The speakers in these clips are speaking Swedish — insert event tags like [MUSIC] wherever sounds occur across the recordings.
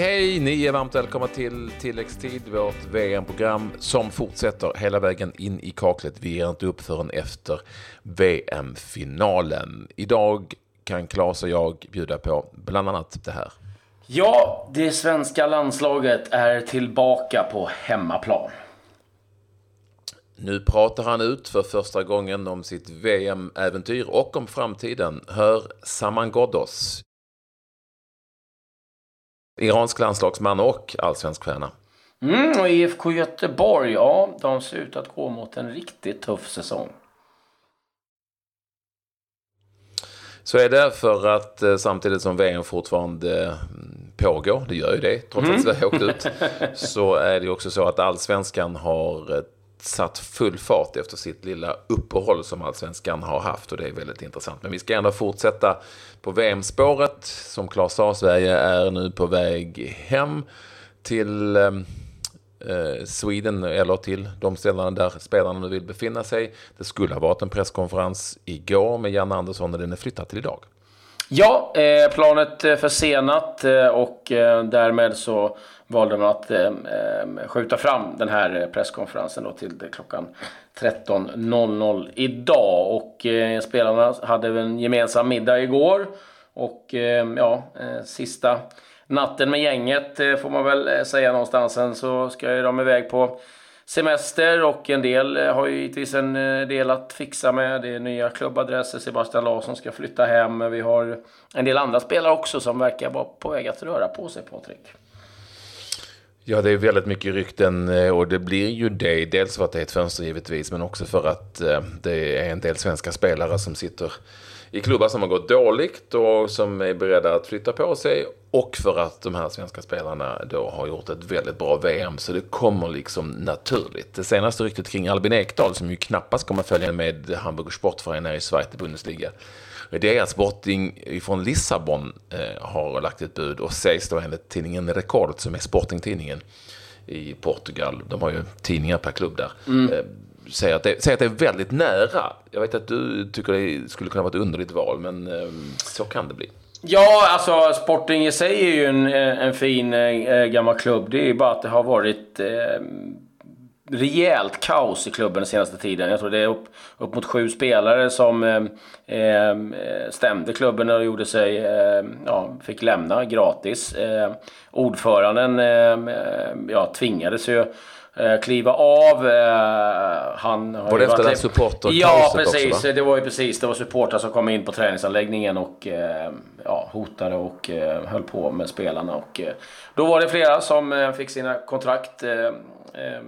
hej! Ni är varmt välkomna till tilläggstid, vårt VM-program som fortsätter hela vägen in i kaklet. Vi ger inte upp förrän efter VM-finalen. Idag kan Claes och jag bjuda på bland annat det här. Ja, det svenska landslaget är tillbaka på hemmaplan. Nu pratar han ut för första gången om sitt VM-äventyr och om framtiden. Hör Saman Ghoddos. Iransk landslagsman och allsvensk stjärna. Mm, och IFK Göteborg, ja, de ser ut att gå mot en riktigt tuff säsong. Så är det för att eh, samtidigt som VM fortfarande eh, pågår, det gör ju det trots att Sverige åkt ut, [LAUGHS] så är det också så att allsvenskan har eh, satt full fart efter sitt lilla uppehåll som allsvenskan har haft och det är väldigt intressant. Men vi ska ändå fortsätta på VM-spåret. Som Claes sa, Sverige är nu på väg hem till ehm, eh, Sweden eller till de ställen där spelarna nu vill befinna sig. Det skulle ha varit en presskonferens igår med Jan Andersson och den är flyttad till idag. Ja, eh, planet eh, försenat eh, och därmed så valde man att skjuta fram den här presskonferensen då till klockan 13.00 idag. Och spelarna hade en gemensam middag igår. Och ja, sista natten med gänget får man väl säga någonstans. Sen så ska ju de iväg på semester och en del eh, har ju givetvis en eh, del att fixa med. Det är nya klubbadresser. Sebastian Larsson ska flytta hem. Vi har en del andra spelare också som verkar vara på väg att röra på sig, Patrik. Ja, det är väldigt mycket rykten eh, och det blir ju det. Dels för att det är ett fönster givetvis, men också för att det är en del svenska spelare som sitter i klubbar som har gått dåligt och som är beredda att flytta på sig. Och för att de här svenska spelarna då har gjort ett väldigt bra VM, så det kommer liksom naturligt. Det senaste ryktet kring Albin Ekdal, som ju knappast kommer följa med Hamburger Sportverein i Sverige till Bundesliga, det är att Sporting från Lissabon eh, har lagt ett bud och sägs då enligt tidningen Rekord, som är Sporting-tidningen i Portugal, de har ju tidningar per klubb där, mm. Säg säger, att det, säger att det är väldigt nära. Jag vet att du tycker det skulle kunna vara ett underligt val, men ehm, så kan det bli. Ja, alltså Sporting i sig är ju en, eh, en fin eh, eh, gammal klubb. Det är ju bara att det har varit eh, rejält kaos i klubben den senaste tiden. Jag tror det är upp, upp mot sju spelare som eh, stämde klubben och gjorde sig, eh, ja, fick lämna gratis. Eh, ordföranden eh, ja, tvingades ju kliva av. han var det efter den supporter Ja, precis. Också, det var ju precis. Det var supportrar som kom in på träningsanläggningen och ja, hotade och höll på med spelarna. Och, då var det flera som fick sina kontrakt eh,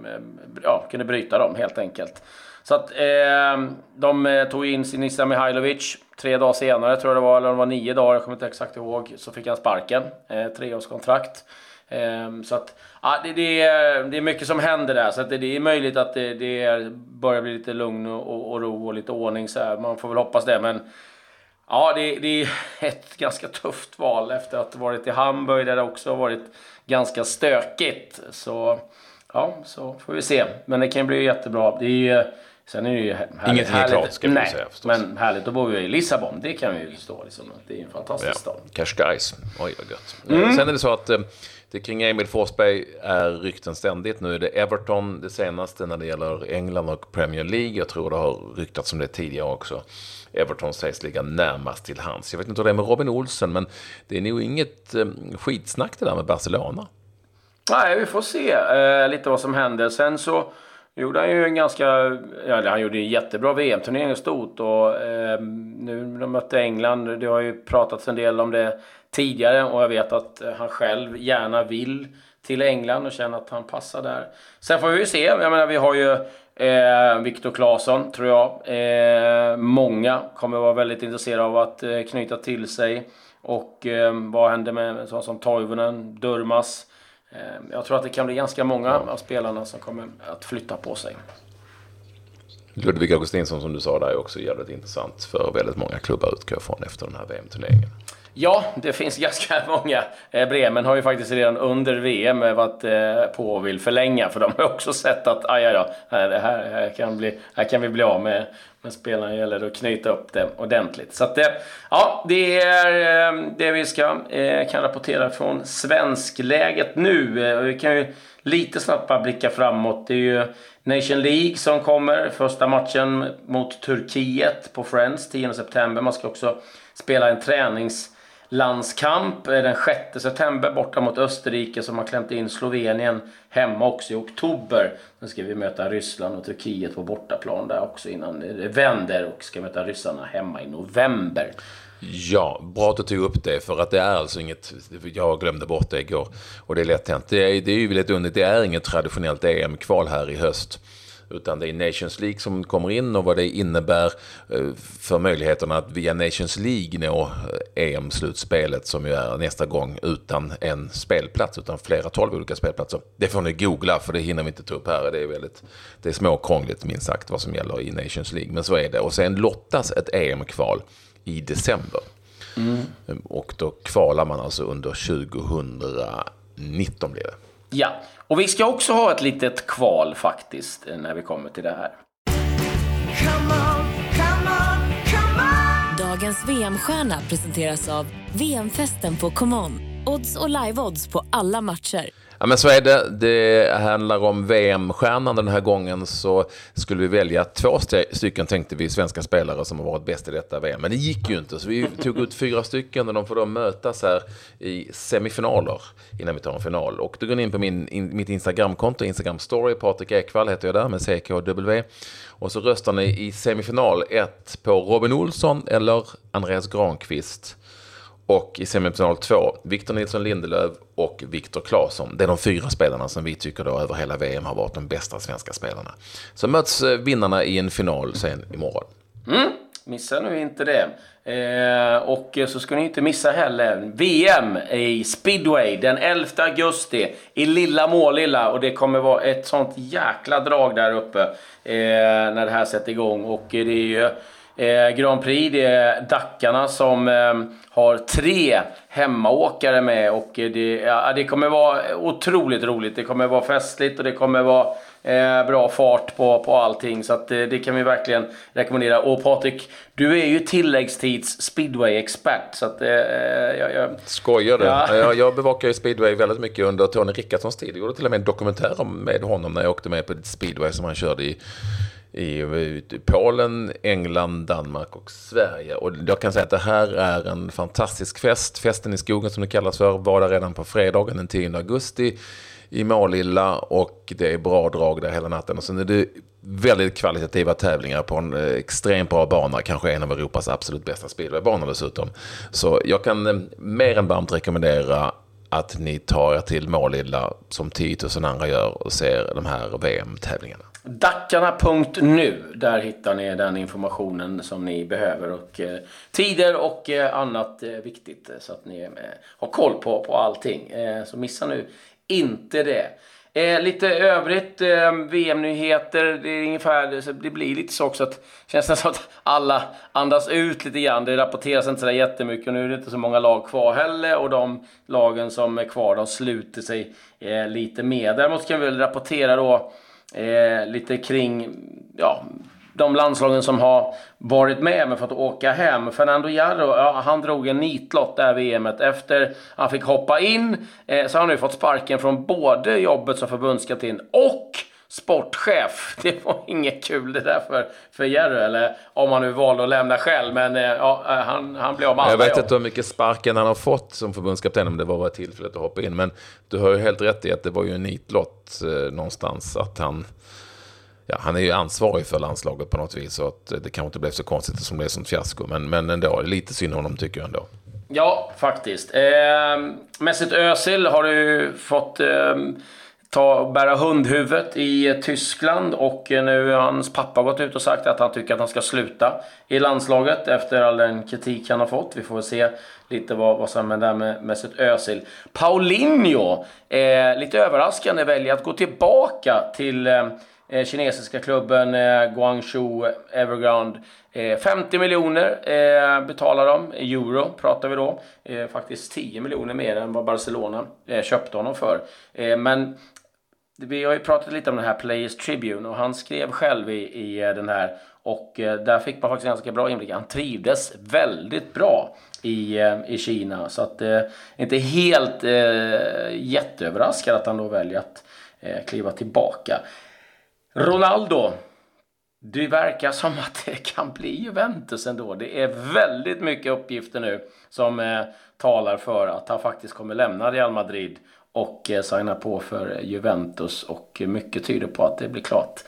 ja, kunde bryta dem helt enkelt. Så att eh, de eh, tog in Sinisa Mihailovic. Tre dagar senare, tror jag det var, eller det var nio dagar, jag kommer inte exakt ihåg, så fick han sparken. Eh, treårskontrakt. Eh, så att, ja, det, det, är, det är mycket som händer där, så det, det är möjligt att det, det börjar bli lite lugn och, och, ro och lite ordning. Så här. Man får väl hoppas det, men ja, det, det är [LAUGHS] ett ganska tufft val efter att ha varit i Hamburg där det också har varit ganska stökigt. Så ja, så får vi se. Men det kan bli jättebra. Det är ju, sen är det ju härligt. Ingenting är klart ska Nej, säga förstås. Men härligt, då bor vi i Lissabon. Det kan vi ju stå liksom. Det är en fantastisk ja. stad. Cascais. Oj, vad gött. Mm. Sen är det så att eh, det kring Emil Forsberg är rykten ständigt. Nu är det Everton det senaste när det gäller England och Premier League. Jag tror det har ryktats om det tidigare också. Everton sägs ligga närmast till hands. Jag vet inte hur det är med Robin Olsen, men det är nog inget eh, skitsnack det där med Barcelona. Nej, vi får se eh, lite vad som händer. Sen så gjorde han ju en ganska... Ja, han gjorde en jättebra VM-turnering i stort. Och, eh, nu när de mötte England, det har ju pratats en del om det tidigare. Och jag vet att han själv gärna vill till England och känner att han passar där. Sen får vi ju se. Jag menar, vi har ju eh, Viktor Claesson, tror jag. Eh, många kommer vara väldigt intresserade av att eh, knyta till sig. Och eh, vad händer med sådana som Toivonen, Durmas? Ehm, jag tror att det kan bli ganska många av spelarna som kommer att flytta på sig. Ludvig Augustinsson som du sa där är också jävligt intressant för väldigt många klubbar utgår från efter den här VM-turneringen. Ja, det finns [LAUGHS] ganska många. Eh, Bremen har ju faktiskt redan under VM eh, varit eh, på och vill förlänga, för de har också sett att aj, aj, aj, här, här, här, kan bli, här kan vi bli av med, med spelarna. Det gäller att knyta upp det ordentligt. Så att, ja, det är det vi ska, kan rapportera från svenskläget nu. Vi kan ju lite snabbt bara blicka framåt. Det är ju Nation League som kommer. Första matchen mot Turkiet på Friends 10 september. Man ska också spela en tränings landskamp eh, den 6 september borta mot Österrike som har klämt in Slovenien hemma också i oktober. Sen ska vi möta Ryssland och Turkiet på bortaplan där också innan det vänder och ska möta ryssarna hemma i november. Ja, bra att du tog upp det för att det är alltså inget, jag glömde bort det igår och det är lätt hänt. Det är, det är ju väldigt underligt, det är inget traditionellt EM-kval här i höst. Utan det är Nations League som kommer in och vad det innebär eh, för möjligheterna att via Nations League nå eh, EM-slutspelet som ju är nästa gång utan en spelplats, utan flera tolv olika spelplatser. Det får ni googla för det hinner vi inte ta upp här. Det är, väldigt, det är småkrångligt minst sagt vad som gäller i Nations League. Men så är det. Och sen lottas ett EM-kval i december. Mm. Och då kvalar man alltså under 2019 blir det. Ja, och vi ska också ha ett litet kval faktiskt när vi kommer till det här. Come on, come on, come on. Dagens VM-stjärna presenteras av VM-festen på ComeOn. Odds och live-odds på alla matcher. Ja, men så är det. Det handlar om VM-stjärnan den här gången så skulle vi välja två stycken tänkte vi svenska spelare som har varit bäst i detta VM. Men det gick ju inte så vi tog ut fyra stycken och de får då mötas här i semifinaler innan vi tar en final. Och då går ni in på min, in, mitt Instagramkonto, Instagram story, Patrik Ekwall heter jag där med CKW. Och så röstar ni i semifinal 1 på Robin Olsson eller Andreas Granqvist. Och i semifinal 2, Victor Nilsson Lindelöf och Viktor Claesson. Det är de fyra spelarna som vi tycker då över hela VM har varit de bästa svenska spelarna. Så möts eh, vinnarna i en final sen imorgon. Mm, missa nu inte det. Eh, och så ska ni inte missa heller VM i speedway den 11 augusti i Lilla Målilla. Och det kommer vara ett sånt jäkla drag där uppe eh, när det här sätter igång. Och det är ju eh, Grand Prix. Det är Dackarna som eh, har tre hemmaåkare med och det, ja, det kommer vara otroligt roligt. Det kommer vara festligt och det kommer vara eh, bra fart på, på allting. Så att, eh, det kan vi verkligen rekommendera. Och Patrik, du är ju tilläggstids speedway-expert. Så att, eh, jag, jag... Skojar du? Ja. Jag, jag bevakar ju speedway väldigt mycket under Tony Rickardssons tid. Jag gjorde till och med en dokumentär med honom när jag åkte med på speedway som han körde i i Polen, England, Danmark och Sverige. Och jag kan säga att det här är en fantastisk fest. Festen i skogen som det kallas för var där redan på fredagen den 10 augusti i Målilla och det är bra drag där hela natten. Och sen är det väldigt kvalitativa tävlingar på en eh, extremt bra bana, kanske en av Europas absolut bästa speedwaybanor dessutom. Så jag kan eh, mer än varmt rekommendera att ni tar er till Målilla som 10 000 andra gör och ser de här VM-tävlingarna. Dackarna.nu, där hittar ni den informationen som ni behöver och eh, tider och eh, annat eh, viktigt eh, så att ni eh, har koll på, på allting. Eh, så missa nu inte det. Eh, lite övrigt eh, VM-nyheter, det är ungefär, det blir lite så också att Det känns nästan som att alla andas ut lite grann. Det rapporteras inte så där jättemycket och nu är det inte så många lag kvar heller och de lagen som är kvar de sluter sig lite mer. Däremot kan vi väl rapportera då eh, lite kring ja, de landslagen som har varit med men fått åka hem. Fernando Jarro, ja, han drog en nitlott där VMet. Efter han fick hoppa in eh, så har han nu fått sparken från både jobbet som förbundskapten och sportchef. [LAUGHS] Det var inget kul det där för, för Jerry, eller om han nu valde att lämna själv. Men eh, ja, eh, han, han blev av med Jag vet inte hur mycket sparken han har fått som förbundskapten, om det var tillfället att hoppa in. Men du har ju helt rätt i att det var ju en nitlott eh, någonstans. Att han, ja, han är ju ansvarig för landslaget på något vis. Så att det kanske inte blev så konstigt som det blev som fiasko. Men, men ändå, lite synd om honom tycker jag ändå. Ja, faktiskt. Eh, Mesut Özil har du fått... Eh, ta, bära hundhuvudet i Tyskland och nu har hans pappa gått ut och sagt att han tycker att han ska sluta i landslaget efter all den kritik han har fått. Vi får väl se lite vad, vad som händer med sitt Özil. Paulinho, eh, lite överraskande, väljer att gå tillbaka till eh, eh kinesiska klubben eh, Guangzhou Evergrande. Eh, 50 miljoner eh, betalar de, euro pratar vi då. faktiskt 10 miljoner mer än vad Barcelona köpte honom för. men vi har ju pratat lite om den här Players Tribune och han skrev själv i, i eh, den här och eh, där fick man faktiskt ganska bra inblick. Han trivdes väldigt bra i, eh, i Kina så att eh, inte helt eh, jätteöverraskad att han då väljer att eh, kliva tillbaka. Ronaldo. Det verkar som att det kan bli Juventus ändå. Det är väldigt mycket uppgifter nu som eh, talar för att han faktiskt kommer lämna Real Madrid och eh, signar på för Juventus. Och mycket tyder på att det blir klart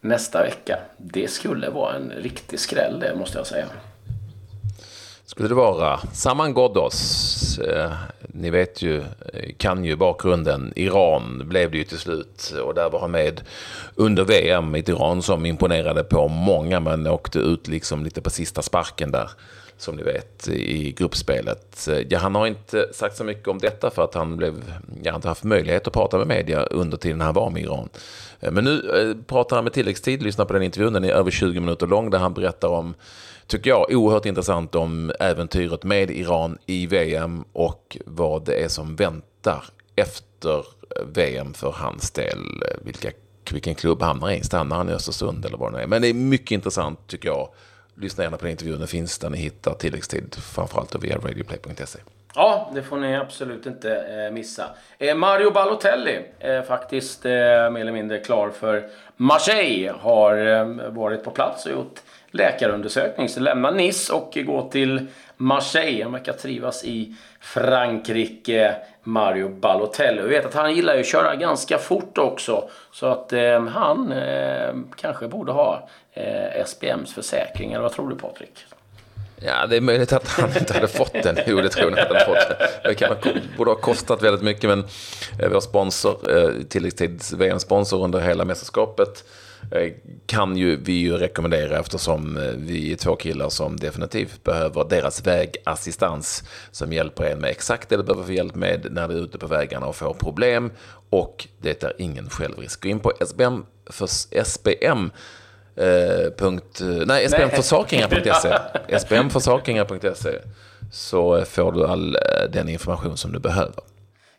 nästa vecka. Det skulle vara en riktig skräll det måste jag säga skulle det vara. Saman Ghoddos, eh, ni vet ju, eh, kan ju bakgrunden. Iran blev det ju till slut och där var han med under VM. Ett Iran som imponerade på många men åkte ut liksom lite på sista sparken där. Som ni vet i gruppspelet. Ja, han har inte sagt så mycket om detta för att han blev, jag har inte haft möjlighet att prata med media under tiden han var med Iran. Eh, men nu eh, pratar han med tilläggstid, lyssna på den intervjun, den är över 20 minuter lång där han berättar om tycker jag, oerhört intressant om äventyret med Iran i VM och vad det är som väntar efter eh, VM för hans del. Vilka, vilken klubb hamnar han i? Stannar han i Östersund eller vad det är? Men det är mycket intressant tycker jag. Lyssna gärna på den intervjun, den finns där ni hittar tilläggstid, framförallt via radioplay.se. Ja, det får ni absolut inte eh, missa. Eh, Mario Balotelli är faktiskt eh, mer eller mindre klar för Marseille. Har eh, varit på plats och gjort läkarundersökning. Så lämna Nice och gå till Marseille. Han verkar trivas i Frankrike, Mario Balotelli. Vi vet att han gillar ju att köra ganska fort också. Så att eh, han eh, kanske borde ha eh, SPMs försäkring. Eller vad tror du Patrik? Ja, det är möjligt att han inte hade fått den. Jo, det tror jag att han fått. Det kan, borde ha kostat väldigt mycket, men eh, vår sponsor, eh, tilläggstids VM-sponsor under hela mästerskapet, Eh, kan ju vi ju rekommendera eftersom vi är två killar som definitivt behöver deras vägassistans som hjälper en med exakt det du behöver få hjälp med när du är ute på vägarna och får problem. Och det är ingen självrisk. Gå in på SBM, för SBM eh, punkt, nej, spmförsäkringar.se spmförsäkringar.se [LAUGHS] så får du all den information som du behöver.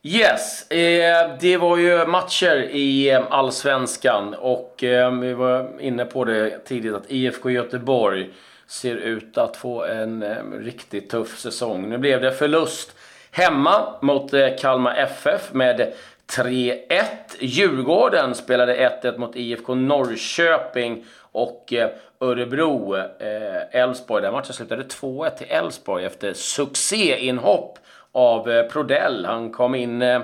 Yes, eh, det var ju matcher i eh, Allsvenskan. Och eh, vi var inne på det tidigt att IFK Göteborg ser ut att få en eh, riktigt tuff säsong. Nu blev det förlust hemma mot eh, Kalmar FF med 3-1. Djurgården spelade 1-1 mot IFK Norrköping och eh, Örebro, eh, Elfsborg. Den matchen slutade 2-1 till Elfsborg efter succéinhopp av eh, Prodell. Han kom in eh,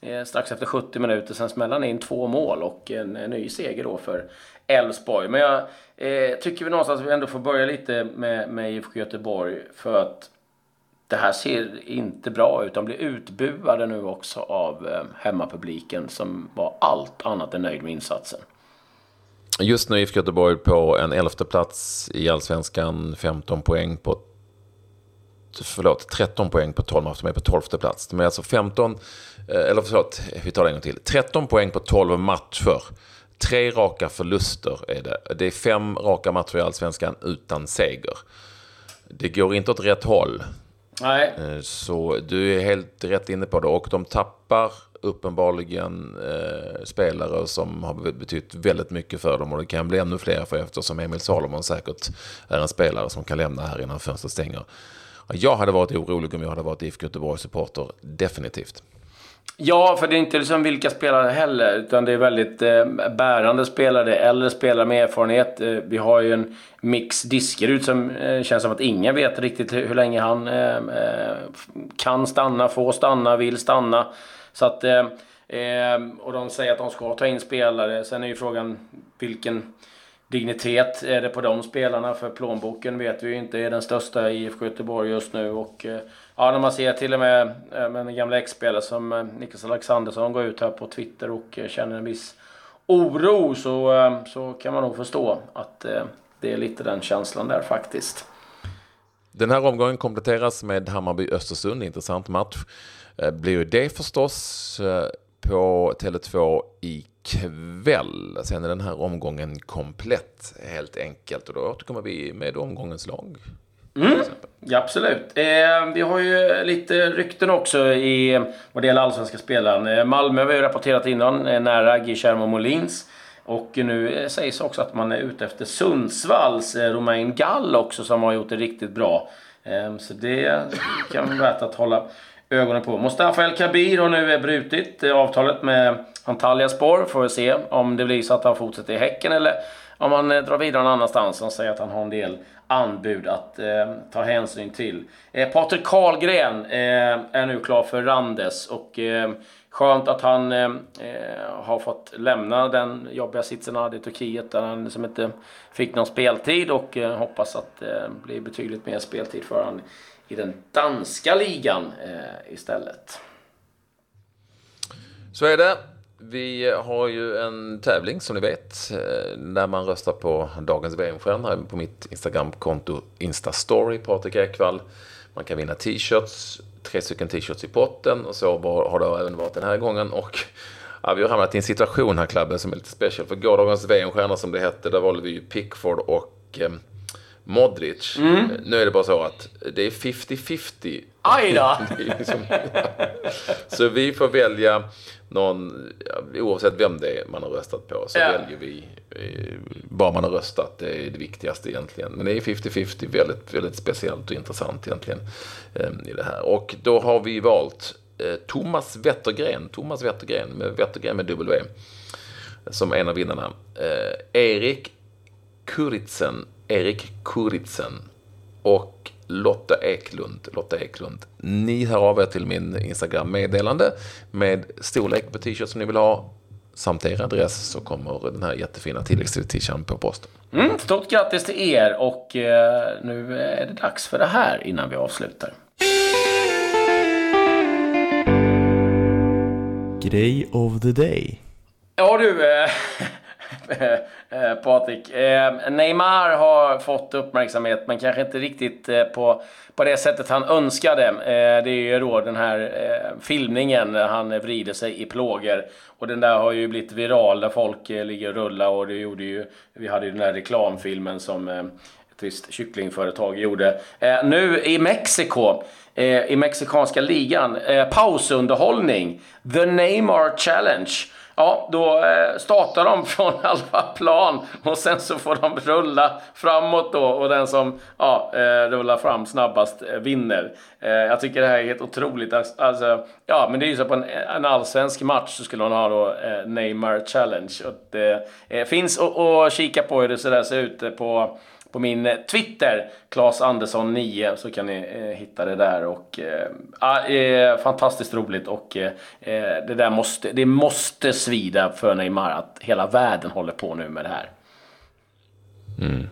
eh strax efter 70 minuter, sen smällde han in två mål och en, en ny seger då för Elfsborg. Men jag eh, tycker vi någonstans att vi ändå får börja lite med, med IFK Göteborg för att det här ser inte bra ut. De blir utbuade nu också av eh, hemmapubliken som var allt annat än nöjd med insatsen. Just nu IFK Göteborg på en elfte plats i Allsvenskan, 15 poäng på förlåt, 13 poäng på 12 matcher, de är på 12 plats. De är alltså 15, eh, eller förlåt, vi tar det en gång till. 13 poäng på 12 matcher. Tre raka förluster är det. Det är fem raka matcher i Allsvenskan utan seger. Det går inte åt rätt håll. Nej. Eh, så du är helt rätt inne på det. Och de tappar uppenbarligen eh, spelare som har betytt väldigt mycket för dem. Och det kan bli ännu fler för eftersom Emil Salomon säkert är en spelare som kan lämna här innan fönstret stänger. Jag hade varit orolig om jag hade varit IFK Göteborgs supporter, definitivt. Ja, för det är inte liksom vilka spelare heller, utan det är väldigt eh, bärande spelare, äldre spelare med erfarenhet. Eh, vi har ju en mix Diskerud som eh, känns som att ingen vet riktigt hur, hur länge han eh, eh, kan stanna, får stanna, vill stanna. Så att, eh, eh, och de säger att de ska ta in spelare. Sen är ju frågan vilken dignitet är det på de spelarna. För plånboken vet vi ju inte är den största i IFK Göteborg just nu. Och eh, ja, när man ser till och med, eh, med en gamla ex-spelare som eh, Niklas Alexandersson går ut här på Twitter och känner en viss oro så, så kan man nog förstå att det är lite den känslan där faktiskt. Den här omgången kompletteras med Hammarby-Östersund, intressant match. Blir ju det förstås på Tele2 ikväll. Sen är den här omgången komplett helt enkelt och då återkommer vi med omgångens lag. Mm. Ja, absolut. Eh, vi har ju lite rykten också i vad det gäller allsvenska spelaren. Eh, Malmö har vi rapporterat innan, eh, nära Guillermo Molins. Och nu eh, sägs också att man är ute efter Sundsvalls eh, Romain Gall också som har gjort det riktigt bra. Eh, så det kan vara värt att hålla ögonen på. Mustafa El Kabir har nu eh, brutit avtalet med Antalya Spor. Får vi se om det blir så att han fortsätter i Häcken eller om han drar vidare någon annanstans. Han säger att han har en del anbud att eh, ta hänsyn till. Eh, Patrik Karlgren eh, är nu klar för Randes och eh, skönt att han eh, eh har fått lämna den jobbiga sitsen han hade i Turkiet där han liksom inte fick någon speltid och eh, hoppas att eh, det blir betydligt mer speltid för honom i den danska ligan istället. Så är det. Vi har ju en tävling som ni vet eh, när man röstar på dagens VM-stjärna på mitt Instagram-konto Instastory, Patrik Ekwall. Man kan vinna t-shirts, tre stycken t-shirts i potten och så har det även varit den här gången. Och ja, vi har hamnat i en situation här klubben som är lite special. För gårdagens VM-stjärna som det hette, där valde vi ju Pickford och eh, Modric. Mm. Nu är det bara så att det är 50-50. Aj då! [LAUGHS] liksom, så vi får välja någon, oavsett vem det är man har röstat på, så ja. väljer vi eh, bara man har röstat. Det är det viktigaste egentligen. Men det är 50-50, väldigt, väldigt speciellt och intressant egentligen eh, i det här. Och då har vi valt eh, Thomas Wettergren, Thomas Wettergren, med Wettergren med W, som en av vinnarna. Erik Kuritsen, Erik Kuritsen och Lotta Eklund. Lotta Eklund. Ni hör av er till min Instagram-meddelande med storlek på t-shirt som ni vill ha samt er adress så kommer den här jättefina tilläggs-t-shirten på posten. Mm, stort grattis till er och eh, nu är det dags för det här innan vi avslutar. Grej of the day. Ja du, eh, Eh, [LAUGHS] [LAUGHS] Eh, Patrik. Eh, Neymar har fått uppmärksamhet, men kanske inte riktigt eh, på, på det sättet han önskade. Det är ju då den här filmningen när han vrider sig i plågor. Och den där har ju blivit viral där folk ligger och rullar och det gjorde ju... Vi hade ju den där reklamfilmen som ett visst kycklingföretag gjorde. Nu i Mexiko i mexikanska ligan. pausunderhållning. The Neymar Challenge. Ja, då eh, startar de [LAUGHS] från halva plan och sen så får de rulla framåt då och den som ja, eh, rullar fram snabbast eh, vinner. Jag tycker det här är helt otroligt. Alltså, alltså ja, men det är ju så på en, en allsvensk match så skulle man ha då Neymar Challenge. Och det finns att kika på hur det så där ser ut på på min eh, Twitter, Claes Andersson 9, så kan ni eh, hitta det där. Och, eh, eh, fantastiskt roligt och eh, eh, det där måste, det måste svida för Neymar att hela världen håller på nu med det här. Mm.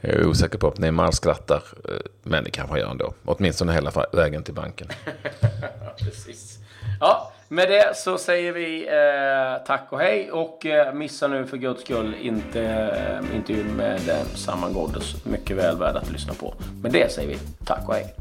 Jag är osäker på att Neymar skrattar, men det kanske han gör ändå. Åtminstone hela vägen till banken. [LAUGHS] Precis. Ja, med det så säger vi eh, tack och hej och eh, missa nu för guds skull inte eh, intervjun med eh, Saman Ghoddos. Mycket väl värd att lyssna på. Med det säger vi tack och hej.